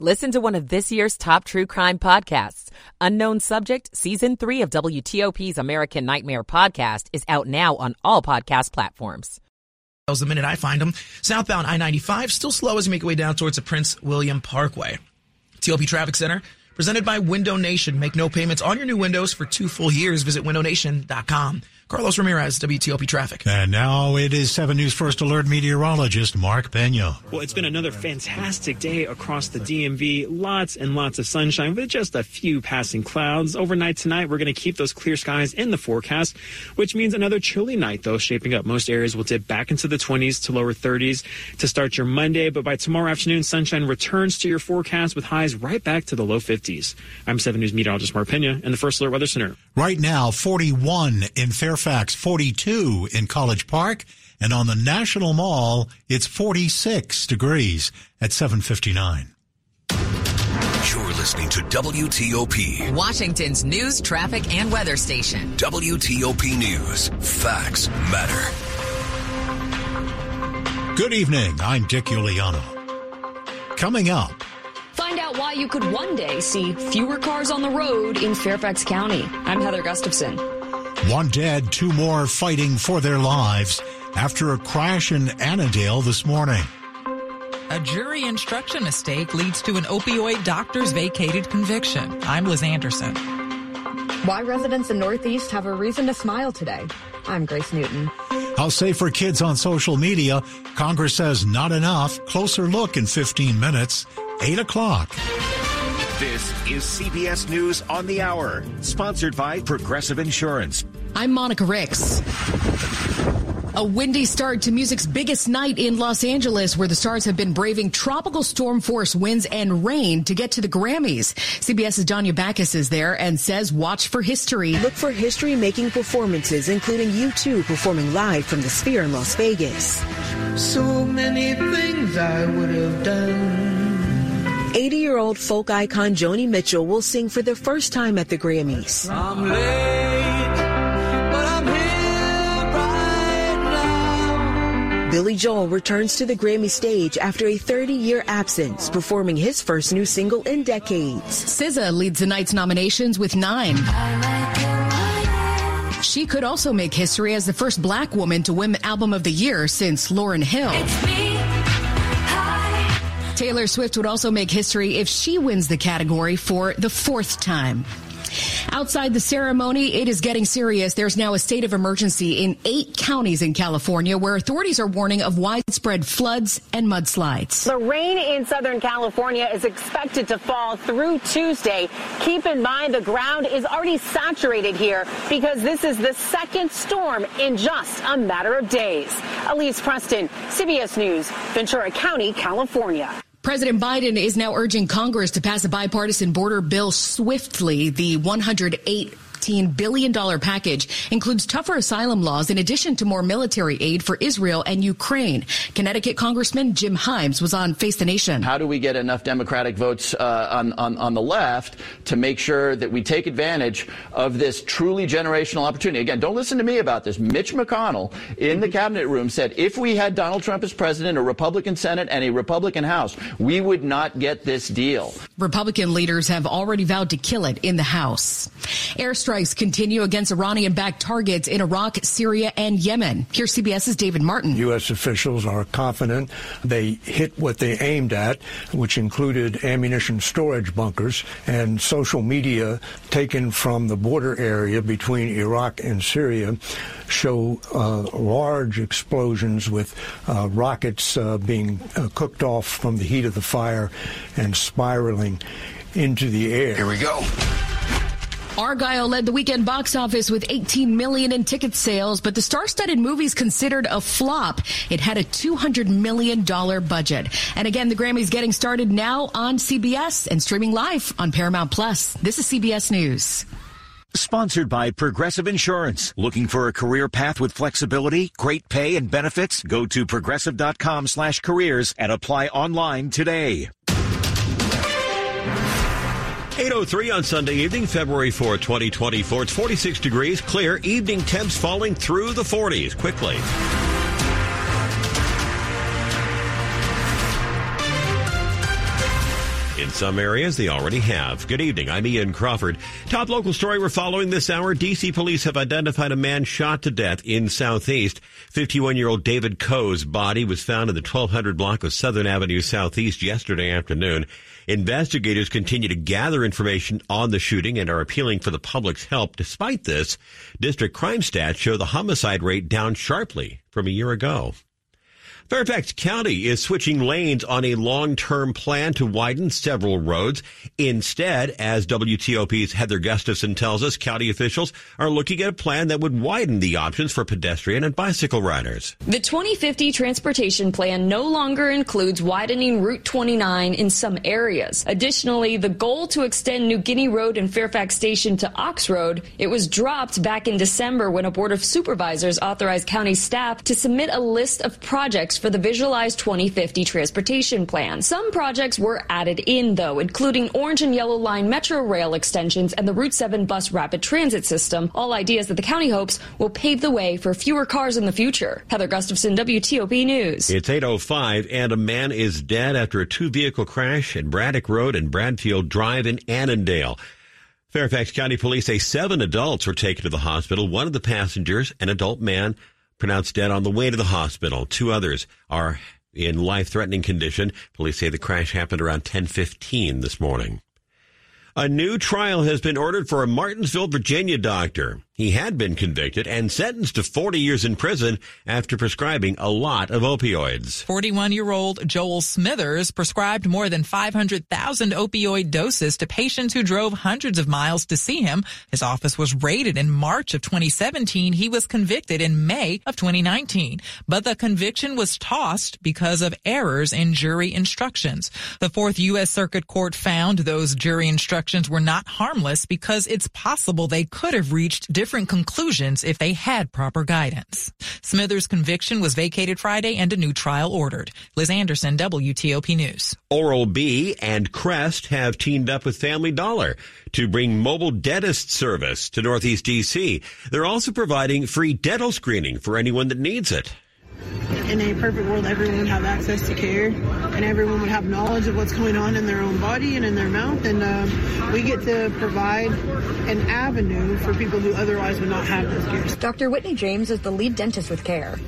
Listen to one of this year's top true crime podcasts. Unknown Subject, Season 3 of WTOP's American Nightmare podcast is out now on all podcast platforms. The minute I find them, southbound I 95 still slow as you make your way down towards the Prince William Parkway. TOP Traffic Center, presented by Window Nation. Make no payments on your new windows for two full years. Visit windownation.com. Carlos Ramirez, WTOP Traffic. And now it is 7 News First Alert meteorologist Mark Pena. Well, it's been another fantastic day across the DMV. Lots and lots of sunshine with just a few passing clouds. Overnight tonight, we're going to keep those clear skies in the forecast, which means another chilly night, though, shaping up. Most areas will dip back into the 20s to lower 30s to start your Monday. But by tomorrow afternoon, sunshine returns to your forecast with highs right back to the low 50s. I'm 7 News meteorologist Mark Pena in the First Alert Weather Center. Right now, 41 in Fairfax, 42 in College Park, and on the National Mall, it's 46 degrees at 759. You're listening to WTOP, Washington's news, traffic, and weather station. WTOP News. Facts matter. Good evening. I'm Dick Uliano. Coming up, Find out why you could one day see fewer cars on the road in Fairfax County. I'm Heather Gustafson. One dead, two more fighting for their lives after a crash in Annandale this morning. A jury instruction mistake leads to an opioid doctor's vacated conviction. I'm Liz Anderson. Why residents in Northeast have a reason to smile today. I'm Grace Newton. How safe for kids on social media? Congress says not enough. Closer look in 15 minutes. 8 o'clock. This is CBS News on the Hour, sponsored by Progressive Insurance. I'm Monica Ricks. A windy start to music's biggest night in Los Angeles, where the stars have been braving tropical storm force winds and rain to get to the Grammys. CBS's Danya Bacchus is there and says, watch for history. Look for history making performances, including U2 performing live from the Sphere in Las Vegas. So many things I would have done. 80 year old folk icon Joni Mitchell will sing for the first time at the Grammys. Billy Joel returns to the Grammy stage after a 30 year absence, performing his first new single in decades. SZA leads the night's nominations with nine. She could also make history as the first black woman to win Album of the Year since Lauryn Hill. Taylor Swift would also make history if she wins the category for the fourth time. Outside the ceremony, it is getting serious. There's now a state of emergency in eight counties in California where authorities are warning of widespread floods and mudslides. The rain in Southern California is expected to fall through Tuesday. Keep in mind the ground is already saturated here because this is the second storm in just a matter of days. Elise Preston, CBS News, Ventura County, California. President Biden is now urging Congress to pass a bipartisan border bill swiftly. The 108 $15 billion package includes tougher asylum laws in addition to more military aid for Israel and Ukraine. Connecticut Congressman Jim Himes was on Face the Nation. How do we get enough Democratic votes uh, on, on, on the left to make sure that we take advantage of this truly generational opportunity? Again, don't listen to me about this. Mitch McConnell in the cabinet room said if we had Donald Trump as president, a Republican Senate, and a Republican House, we would not get this deal. Republican leaders have already vowed to kill it in the House. Airstrikes continue against Iranian-backed targets in Iraq, Syria, and Yemen. Here's CBS's David Martin. U.S. officials are confident they hit what they aimed at, which included ammunition storage bunkers and social media taken from the border area between Iraq and Syria show uh, large explosions with uh, rockets uh, being cooked off from the heat of the fire and spiraling into the air. Here we go. Argyle led the weekend box office with 18 million in ticket sales, but the star-studded movie's considered a flop. It had a 200 million dollar budget. And again, the Grammys getting started now on CBS and streaming live on Paramount Plus. This is CBS News. Sponsored by Progressive Insurance. Looking for a career path with flexibility, great pay, and benefits? Go to progressive.com slash careers and apply online today. 803 on Sunday evening, February 4, 2024. It's 46 degrees, clear, evening temps falling through the 40s quickly. Some areas, they already have. Good evening. I'm Ian Crawford. Top local story we're following this hour. DC police have identified a man shot to death in Southeast. 51 year old David Coe's body was found in the 1200 block of Southern Avenue Southeast yesterday afternoon. Investigators continue to gather information on the shooting and are appealing for the public's help. Despite this, district crime stats show the homicide rate down sharply from a year ago. Fairfax County is switching lanes on a long-term plan to widen several roads. Instead, as WTOP's Heather Gustafson tells us, county officials are looking at a plan that would widen the options for pedestrian and bicycle riders. The 2050 transportation plan no longer includes widening Route 29 in some areas. Additionally, the goal to extend New Guinea Road and Fairfax Station to Ox Road, it was dropped back in December when a board of supervisors authorized county staff to submit a list of projects projects for the Visualized 2050 transportation plan. Some projects were added in, though, including Orange and Yellow Line Metro Rail extensions and the Route 7 bus rapid transit system, all ideas that the county hopes will pave the way for fewer cars in the future. Heather Gustafson, WTOP News. It's 8.05 and a man is dead after a two-vehicle crash at Braddock Road and Bradfield Drive in Annandale. Fairfax County Police say seven adults were taken to the hospital. One of the passengers, an adult man, pronounced dead on the way to the hospital. Two others are in life-threatening condition. Police say the crash happened around 10:15 this morning. A new trial has been ordered for a Martinsville, Virginia doctor. He had been convicted and sentenced to 40 years in prison after prescribing a lot of opioids. 41 year old Joel Smithers prescribed more than 500,000 opioid doses to patients who drove hundreds of miles to see him. His office was raided in March of 2017. He was convicted in May of 2019, but the conviction was tossed because of errors in jury instructions. The fourth U.S. Circuit Court found those jury instructions were not harmless because it's possible they could have reached different conclusions if they had proper guidance. Smithers' conviction was vacated Friday and a new trial ordered. Liz Anderson, WTOP News. Oral B and Crest have teamed up with Family Dollar to bring mobile dentist service to Northeast DC. They're also providing free dental screening for anyone that needs it in a perfect world, everyone would have access to care and everyone would have knowledge of what's going on in their own body and in their mouth. And uh, we get to provide an avenue for people who otherwise would not have those cares. Dr. Whitney James is the lead dentist with CARE.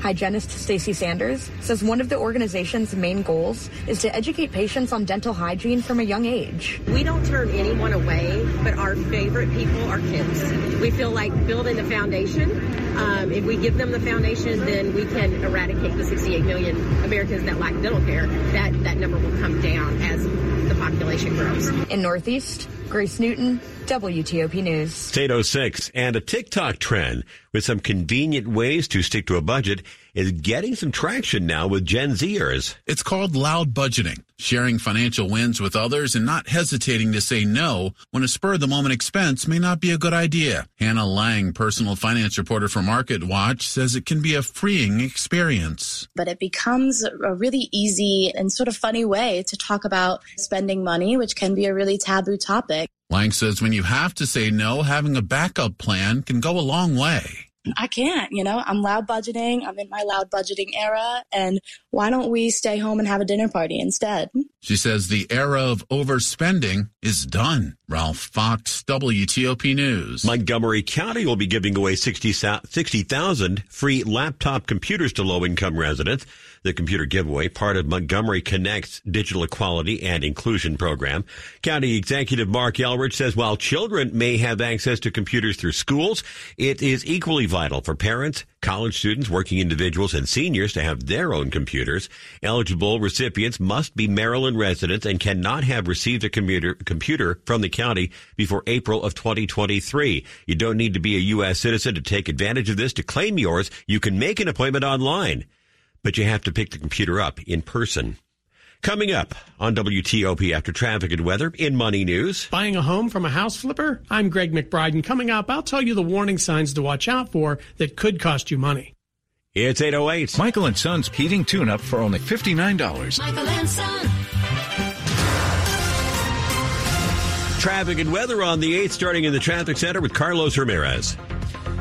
Hygienist Stacy Sanders says one of the organization's main goals is to educate patients on dental hygiene from a young age. We don't turn anyone away, but our favorite people are kids. We feel like building the foundation. Um, if we give them the foundation, then we can eradicate the 68 million Americans that lack dental care. That that number will come down as the population grows. In Northeast, Grace Newton, WTOP News. 806 and a TikTok trend with some convenient ways to stick to a budget is getting some traction now with Gen Zers. It's called loud budgeting, sharing financial wins with others and not hesitating to say no when a spur of the moment expense may not be a good idea. Hannah Lang, personal finance reporter for Market Watch, says it can be a freeing experience. But it becomes a really easy and sort of funny way to talk about spending money, which can be a really taboo topic. Lang says when you have to say no, having a backup plan can go a long way. I can't, you know, I'm loud budgeting. I'm in my loud budgeting era. And why don't we stay home and have a dinner party instead? She says the era of overspending is done. Ralph Fox, WTOP News. Montgomery County will be giving away 60,000 60, free laptop computers to low income residents. The computer giveaway, part of Montgomery Connect's digital equality and inclusion program. County Executive Marc Elrich says while children may have access to computers through schools, it is equally vital for parents, college students, working individuals, and seniors to have their own computers. Eligible recipients must be Maryland residents and cannot have received a computer, computer from the county before April of 2023. You don't need to be a U.S. citizen to take advantage of this. To claim yours, you can make an appointment online, but you have to pick the computer up in person. Coming up on WTOP after traffic and weather in Money News. Buying a home from a house flipper? I'm Greg McBride, and coming up, I'll tell you the warning signs to watch out for that could cost you money. It's 808. Michael and Son's heating tune up for only $59. Michael and Son. Traffic and weather on the 8th, starting in the traffic center with Carlos Ramirez.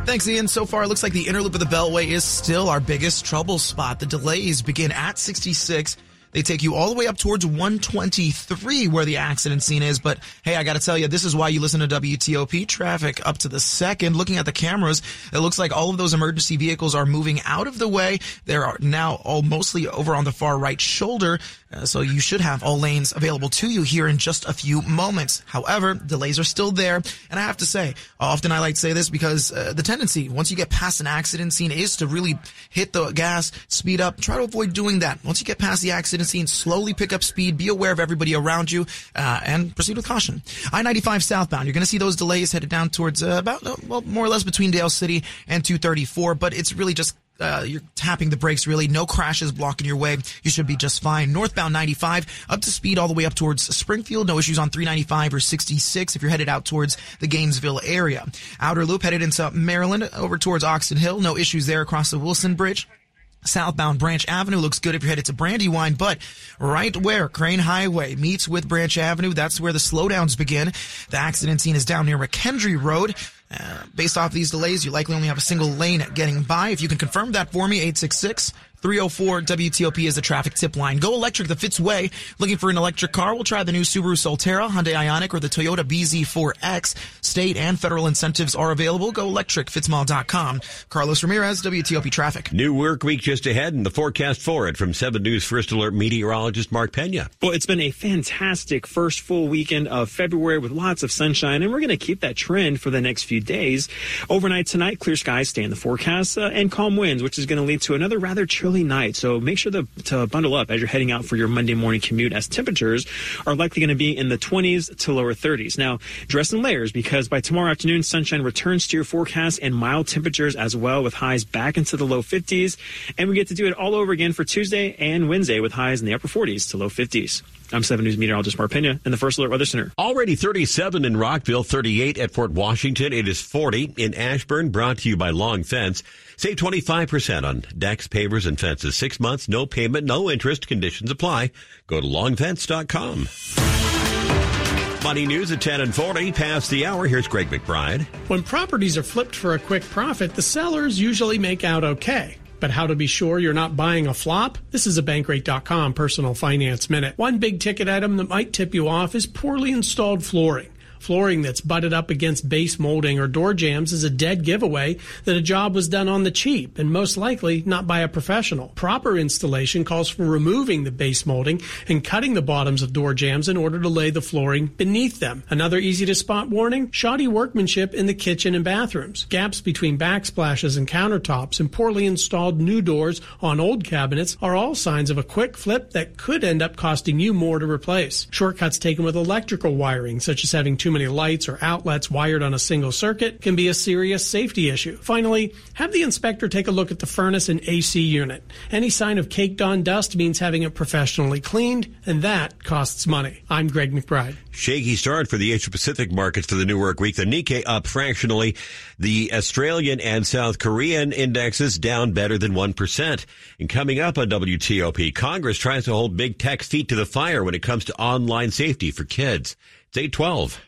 Thanks, Ian. So far, it looks like the inner loop of the Beltway is still our biggest trouble spot. The delays begin at 66 They take you all the way up towards 123 where the accident scene is. But hey, I got to tell you, this is why you listen to WTOP traffic up to the second. Looking at the cameras, it looks like all of those emergency vehicles are moving out of the way. They're now all mostly over on the far right shoulder. Uh, so you should have all lanes available to you here in just a few moments. However, delays are still there. And I have to say, often I like to say this because uh, the tendency, once you get past an accident scene, is to really hit the gas, speed up, try to avoid doing that. Once you get past the accident scene, slowly pick up speed, be aware of everybody around you, uh, and proceed with caution. I-95 southbound, you're going to see those delays headed down towards uh, about, uh, well, more or less between Dale City and 234, but it's really just uh, you're tapping the brakes really. No crashes blocking your way. You should be just fine. Northbound 95 up to speed all the way up towards Springfield. No issues on 395 or 66 if you're headed out towards the Gainesville area. Outer loop headed into Maryland over towards Oxon Hill. No issues there across the Wilson Bridge. Southbound Branch Avenue looks good if you're headed to Brandywine, but right where Crane Highway meets with Branch Avenue, that's where the slowdowns begin. The accident scene is down near McKendree Road. Uh, based off these delays, you likely only have a single lane getting by. If you can confirm that for me, 866 304 WTOP is the traffic tip line. Go electric the Fitz way. Looking for an electric car? We'll try the new Subaru Solterra, Hyundai Ioniq, or the Toyota BZ4X. State and federal incentives are available. Go electric, fitzmall.com. Carlos Ramirez, WTOP traffic. New work week just ahead and the forecast for it from 7 News First Alert meteorologist Mark Pena. Well, it's been a fantastic first full weekend of February with lots of sunshine, and we're going to keep that trend for the next few days. Overnight tonight, clear skies stay in the forecast uh, and calm winds, which is going to lead to another rather chilly night. So make sure to, to bundle up as you're heading out for your Monday morning commute as temperatures are likely going to be in the 20s to lower 30s. Now, dress in layers because by tomorrow afternoon, sunshine returns to your forecast and mild temperatures as well with highs back into the low 50s. And we get to do it all over again for Tuesday and Wednesday with highs in the upper 40s to low 50s. I'm 7 News meteorologist Mark Pena in the First Alert Weather Center. Already 37 in Rockville, 38 at Fort Washington. It is 40 in Ashburn, brought to you by Long Fence. Save 25% on decks, pavers, and fences. Six months, no payment, no interest. Conditions apply. Go to longfence.com. Money news at 10 and 40. Past the hour. Here's Greg McBride. When properties are flipped for a quick profit, the sellers usually make out okay. But how to be sure you're not buying a flop? This is a Bankrate.com personal finance minute. One big ticket item that might tip you off is poorly installed flooring. Flooring that's butted up against base molding or door jams is a dead giveaway that a job was done on the cheap and most likely not by a professional. Proper installation calls for removing the base molding and cutting the bottoms of door jams in order to lay the flooring beneath them. Another easy to spot warning, shoddy workmanship in the kitchen and bathrooms. Gaps between backsplashes and countertops and poorly installed new doors on old cabinets are all signs of a quick flip that could end up costing you more to replace. Shortcuts taken with electrical wiring, such as having too many lights or outlets wired on a single circuit can be a serious safety issue. Finally, have the inspector take a look at the furnace and AC unit. Any sign of caked on dust means having it professionally cleaned, and that costs money. I'm Greg McBride. Shaky start for the Asia Pacific markets for the new work week. The Nikkei up fractionally. The Australian and South Korean indexes down better than 1%. And coming up on WTOP, Congress tries to hold big tech feet to the fire when it comes to online safety for kids. It's 812.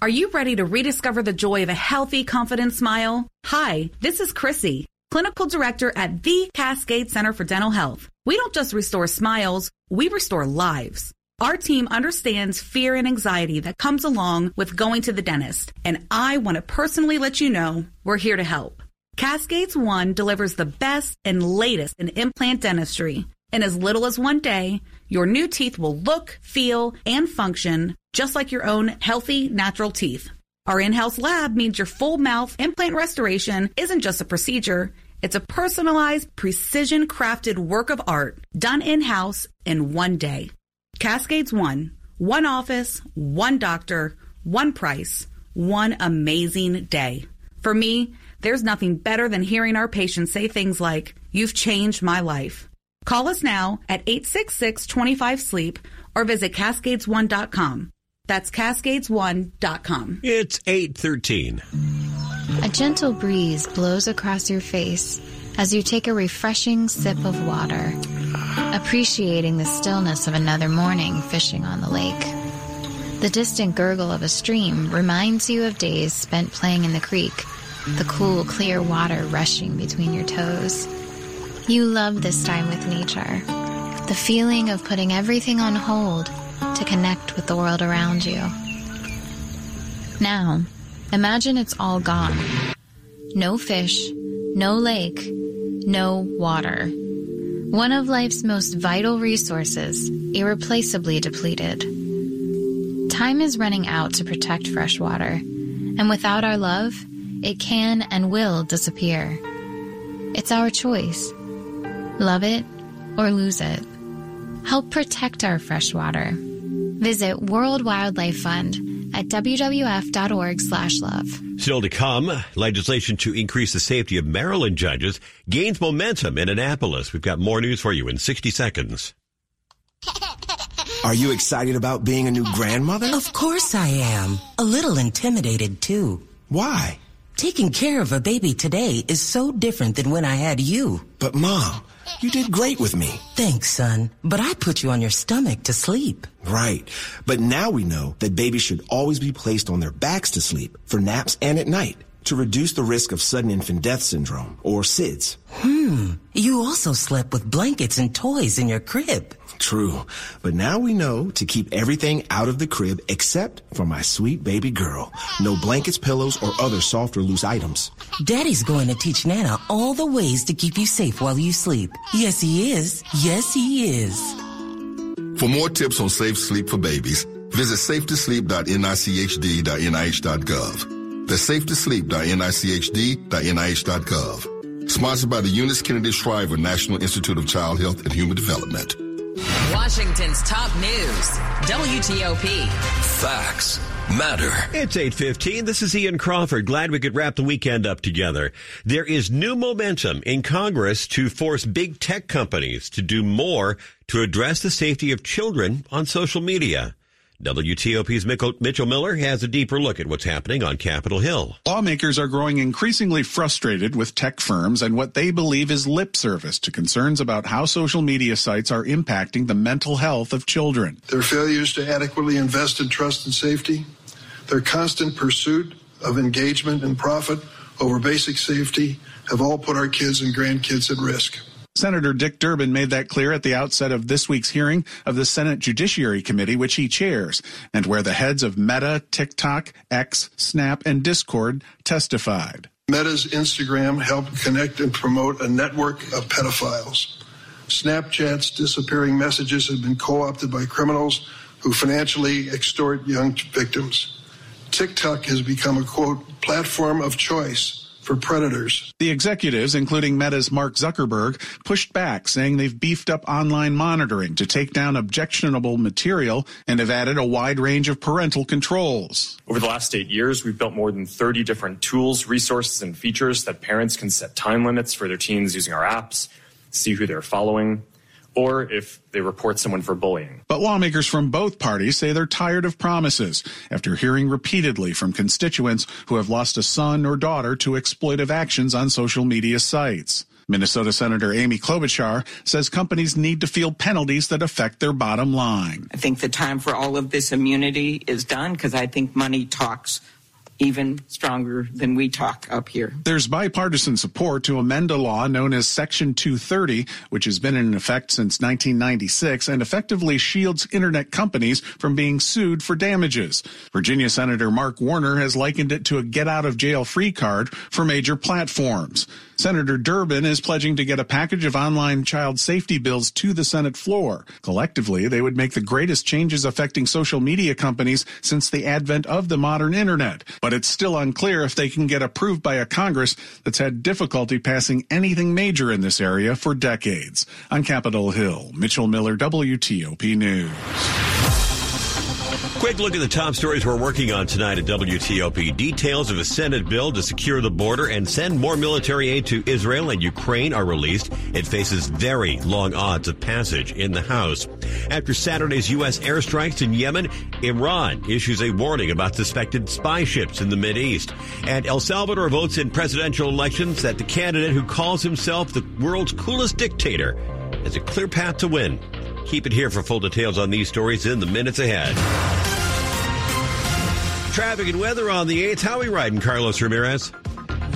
Are you ready to rediscover the joy of a healthy, confident smile? Hi, this is Chrissy, Clinical Director at the Cascade Center for Dental Health. We don't just restore smiles, we restore lives. Our team understands fear and anxiety that comes along with going to the dentist, and I want to personally let you know we're here to help. Cascades One delivers the best and latest in implant dentistry. In as little as one day, your new teeth will look, feel, and function just like your own healthy, natural teeth. Our in-house lab means your full mouth implant restoration isn't just a procedure. It's a personalized, precision crafted work of art done in-house in one day. Cascades One. One office, one doctor, one price, one amazing day. For me, there's nothing better than hearing our patients say things like, You've changed my life. Call us now at 866 25 Sleep or visit Cascades1.com. That's Cascades1.com. It's 813. A gentle breeze blows across your face as you take a refreshing sip of water, appreciating the stillness of another morning fishing on the lake. The distant gurgle of a stream reminds you of days spent playing in the creek, the cool, clear water rushing between your toes. You love this time with nature. The feeling of putting everything on hold to connect with the world around you. Now, imagine it's all gone. No fish, no lake, no water. One of life's most vital resources, irreplaceably depleted. Time is running out to protect fresh water, and without our love, it can and will disappear. It's our choice. Love it or lose it. Help protect our fresh water. Visit World Wildlife Fund at wwf.org slash love. Still to come, legislation to increase the safety of Maryland judges gains momentum in Annapolis. We've got more news for you in 60 seconds. Are you excited about being a new grandmother? Of course I am. A little intimidated too. Why? Taking care of a baby today is so different than when I had you. But mom, you did great with me. Thanks, son. But I put you on your stomach to sleep. Right. But now we know that babies should always be placed on their backs to sleep for naps and at night to reduce the risk of sudden infant death syndrome or SIDS. Hmm. You also slept with blankets and toys in your crib. True. But now we know to keep everything out of the crib except for my sweet baby girl. No blankets, pillows, or other soft or loose items. Daddy's going to teach Nana all the ways to keep you safe while you sleep. Yes, he is. Yes, he is. For more tips on safe sleep for babies, visit safetosleep.nichd.nih.gov. That's safetosleep.nichd.nih.gov. Sponsored by the Eunice Kennedy Shriver National Institute of Child Health and Human Development. Washington's top news, WTOP. Facts matter. It's 8:15. This is Ian Crawford. Glad we could wrap the weekend up together. There is new momentum in Congress to force big tech companies to do more to address the safety of children on social media. WTOP's Mitchell Miller has a deeper look at what's happening on Capitol Hill. Lawmakers are growing increasingly frustrated with tech firms and what they believe is lip service to concerns about how social media sites are impacting the mental health of children. Their failures to adequately invest in trust and safety, their constant pursuit of engagement and profit over basic safety have all put our kids and grandkids at risk. Senator Dick Durbin made that clear at the outset of this week's hearing of the Senate Judiciary Committee, which he chairs, and where the heads of Meta, TikTok, X, Snap, and Discord testified. Meta's Instagram helped connect and promote a network of pedophiles. Snapchat's disappearing messages have been co opted by criminals who financially extort young victims. TikTok has become a quote, platform of choice for predators. The executives, including Meta's Mark Zuckerberg, pushed back, saying they've beefed up online monitoring to take down objectionable material and have added a wide range of parental controls. Over the last eight years, we've built more than 30 different tools, resources, and features that parents can set time limits for their teens using our apps, see who they're following, or if they report someone for bullying. But lawmakers from both parties say they're tired of promises after hearing repeatedly from constituents who have lost a son or daughter to exploitive actions on social media sites. Minnesota Senator Amy Klobuchar says companies need to feel penalties that affect their bottom line. I think the time for all of this immunity is done because I think money talks even stronger than we talk up here. There's bipartisan support to amend a law known as Section 230, which has been in effect since 1996 and effectively shields internet companies from being sued for damages. Virginia Senator Mark Warner has likened it to a get out of jail free card for major platforms. Senator Durbin is pledging to get a package of online child safety bills to the Senate floor. Collectively, they would make the greatest changes affecting social media companies since the advent of the modern internet. But it's still unclear if they can get approved by a Congress that's had difficulty passing anything major in this area for decades. On Capitol Hill, Mitchell Miller, WTOP News. Quick look at the top stories we're working on tonight at WTOP. Details of a Senate bill to secure the border and send more military aid to Israel and Ukraine are released. It faces very long odds of passage in the House. After Saturday's U.S. airstrikes in Yemen, Iran issues a warning about suspected spy ships in the East. And El Salvador votes in presidential elections that the candidate who calls himself the world's coolest dictator has a clear path to win. Keep it here for full details on these stories in the minutes ahead. Traffic and weather on the 8th. How we riding, Carlos Ramirez?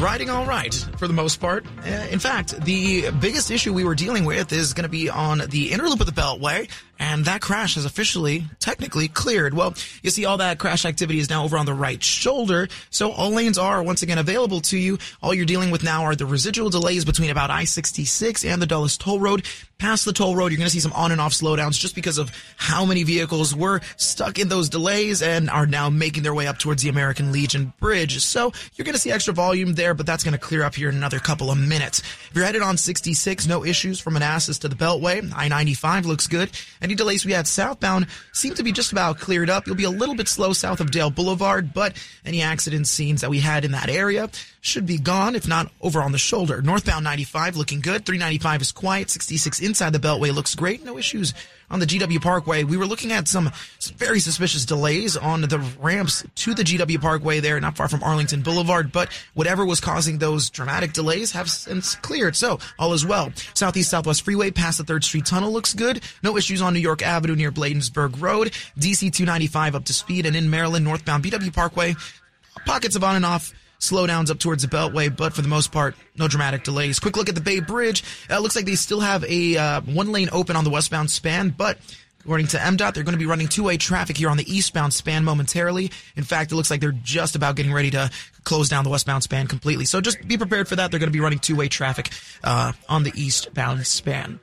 Riding all right for the most part. Uh, in fact, the biggest issue we were dealing with is going to be on the inner loop of the Beltway, and that crash has officially, technically cleared. Well, you see, all that crash activity is now over on the right shoulder, so all lanes are once again available to you. All you're dealing with now are the residual delays between about I-66 and the Dulles Toll Road. Past the toll road, you're going to see some on and off slowdowns just because of how many vehicles were stuck in those delays and are now making their way up towards the American Legion Bridge. So you're going to see extra volume there, but that's going to clear up here in another couple of minutes. If you're headed on 66, no issues from Manassas to the Beltway. I-95 looks good. Any delays we had southbound seem to be just about cleared up. You'll be a little bit slow south of Dale Boulevard, but any accident scenes that we had in that area should be gone, if not over on the shoulder. Northbound 95 looking good. 395 is quiet. 66 inside the Beltway looks great. No issues on the GW Parkway. We were looking at some very suspicious delays on the ramps to the GW Parkway there, not far from Arlington Boulevard, but whatever was causing those dramatic delays have since cleared. So all is well. Southeast Southwest Freeway past the 3rd Street Tunnel looks good. No issues on New York Avenue near Bladensburg Road. DC 295 up to speed and in Maryland northbound BW Parkway. Pockets of on and off slowdowns up towards the Beltway, but for the most part, no dramatic delays. Quick look at the Bay Bridge. Uh, looks like they still have a uh, one lane open on the westbound span, but According to MDOT, they're going to be running two-way traffic here on the eastbound span momentarily. In fact, it looks like they're just about getting ready to close down the westbound span completely. So just be prepared for that. They're going to be running two-way traffic uh, on the eastbound span.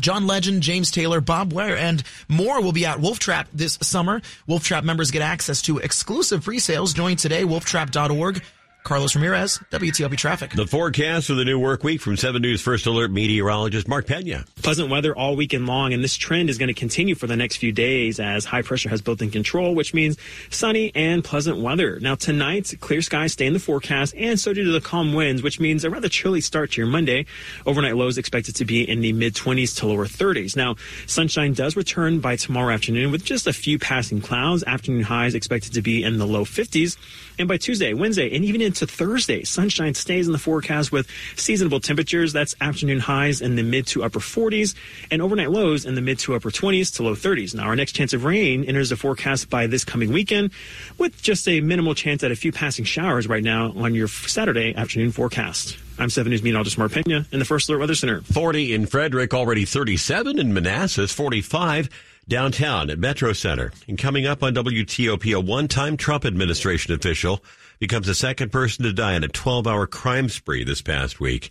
John Legend, James Taylor, Bob Weir, and more will be at Wolf Trap this summer. Wolf Trap members get access to exclusive pre-sales. Join today, wolftrap.org. Carlos Ramirez, WTOP Traffic. The forecast for the new work week from 7 News First Alert meteorologist Mark Pena. Pleasant weather all weekend long, and this trend is going to continue for the next few days as high pressure has built in control, which means sunny and pleasant weather. Now, tonight, clear skies stay in the forecast, and so do the calm winds, which means a rather chilly start to your Monday. Overnight lows expected to be in the mid 20s to lower 30s. Now, sunshine does return by tomorrow afternoon with just a few passing clouds. Afternoon highs expected to be in the low 50s. And by Tuesday, Wednesday, and even into Thursday, sunshine stays in the forecast with seasonable temperatures. That's afternoon highs in the mid to upper 40s and overnight lows in the mid to upper 20s to low 30s. Now, our next chance of rain enters the forecast by this coming weekend with just a minimal chance at a few passing showers right now on your Saturday afternoon forecast. I'm 7 News meteorologist Mark Pena in the First Alert Weather Center. 40 in Frederick, already 37 in Manassas, 45 downtown at Metro Center. And coming up on WTOP, a one-time Trump administration official becomes the second person to die in a 12-hour crime spree this past week.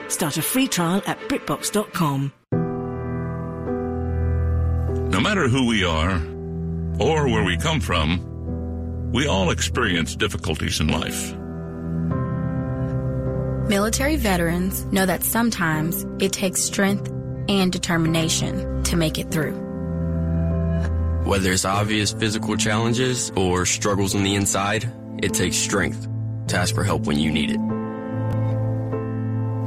Start a free trial at BritBox.com. No matter who we are or where we come from, we all experience difficulties in life. Military veterans know that sometimes it takes strength and determination to make it through. Whether it's obvious physical challenges or struggles on the inside, it takes strength to ask for help when you need it.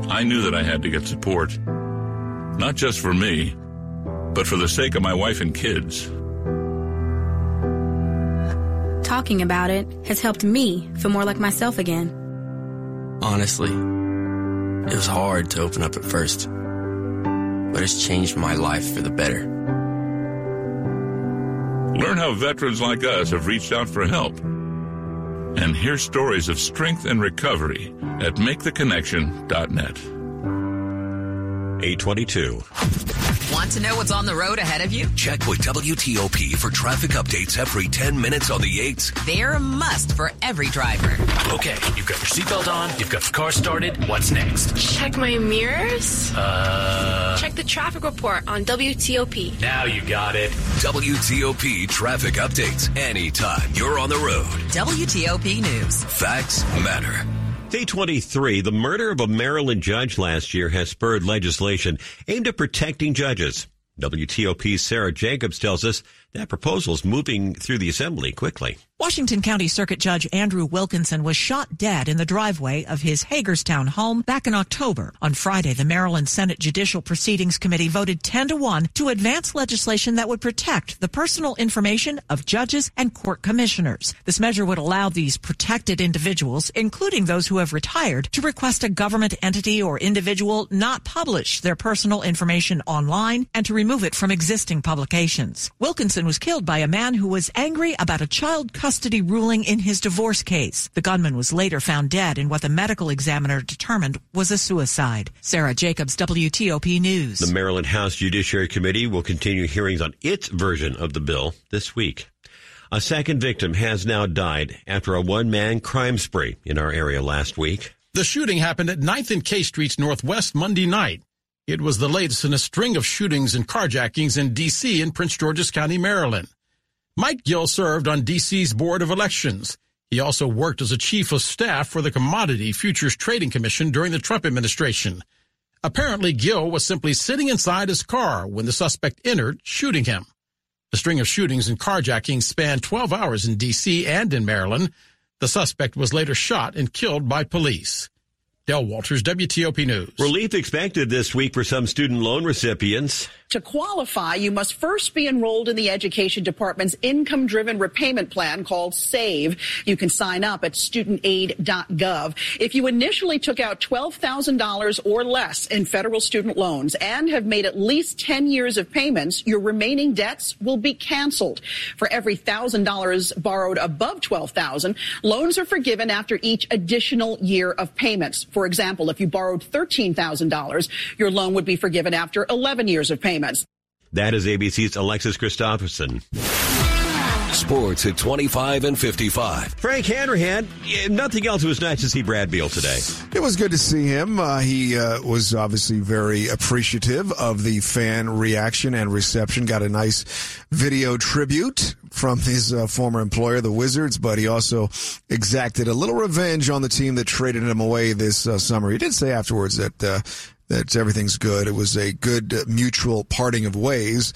I knew that I had to get support, not just for me, but for the sake of my wife and kids. Talking about it has helped me feel more like myself again. Honestly, it was hard to open up at first, but it's changed my life for the better. Learn how veterans like us have reached out for help. Mm-hmm. And hear stories of strength and recovery at maketheconnection.net. 822. Want to know what's on the road ahead of you? Check with WTOP for traffic updates every 10 minutes on the 8s. They're a must for every driver. Okay, you've got your seatbelt on, you've got the car started. What's next? Check my mirrors. Uh. Check the traffic report on WTOP. Now you got it. WTOP traffic updates anytime you're on the road. WTOP News. Facts matter. Day 23, the murder of a Maryland judge last year has spurred legislation aimed at protecting judges. WTOP's Sarah Jacobs tells us that proposal is moving through the assembly quickly. Washington County Circuit Judge Andrew Wilkinson was shot dead in the driveway of his Hagerstown home back in October. On Friday, the Maryland Senate Judicial Proceedings Committee voted 10 to 1 to advance legislation that would protect the personal information of judges and court commissioners. This measure would allow these protected individuals, including those who have retired, to request a government entity or individual not publish their personal information online and to remove it from existing publications. Wilkinson was killed by a man who was angry about a child custody ruling in his divorce case. The gunman was later found dead in what the medical examiner determined was a suicide. Sarah Jacobs, WTOP News. The Maryland House Judiciary Committee will continue hearings on its version of the bill this week. A second victim has now died after a one-man crime spree in our area last week. The shooting happened at 9th and K Streets Northwest Monday night. It was the latest in a string of shootings and carjackings in D.C. and Prince George's County, Maryland. Mike Gill served on D.C.'s Board of Elections. He also worked as a chief of staff for the Commodity Futures Trading Commission during the Trump administration. Apparently, Gill was simply sitting inside his car when the suspect entered, shooting him. The string of shootings and carjackings spanned 12 hours in D.C. and in Maryland. The suspect was later shot and killed by police. Del Walters, WTOP News. Relief expected this week for some student loan recipients. To qualify, you must first be enrolled in the Education Department's income driven repayment plan called SAVE. You can sign up at studentaid.gov. If you initially took out $12,000 or less in federal student loans and have made at least 10 years of payments, your remaining debts will be canceled. For every $1,000 borrowed above $12,000, loans are forgiven after each additional year of payments. For example, if you borrowed $13,000, your loan would be forgiven after 11 years of payments. That is ABC's Alexis Christoforous. Sports at 25 and 55. Frank Hanrahan, nothing else. It was nice to see Brad Beal today. It was good to see him. Uh, he uh, was obviously very appreciative of the fan reaction and reception. Got a nice video tribute from his uh, former employer, the Wizards, but he also exacted a little revenge on the team that traded him away this uh, summer. He did say afterwards that uh, that everything's good. It was a good uh, mutual parting of ways.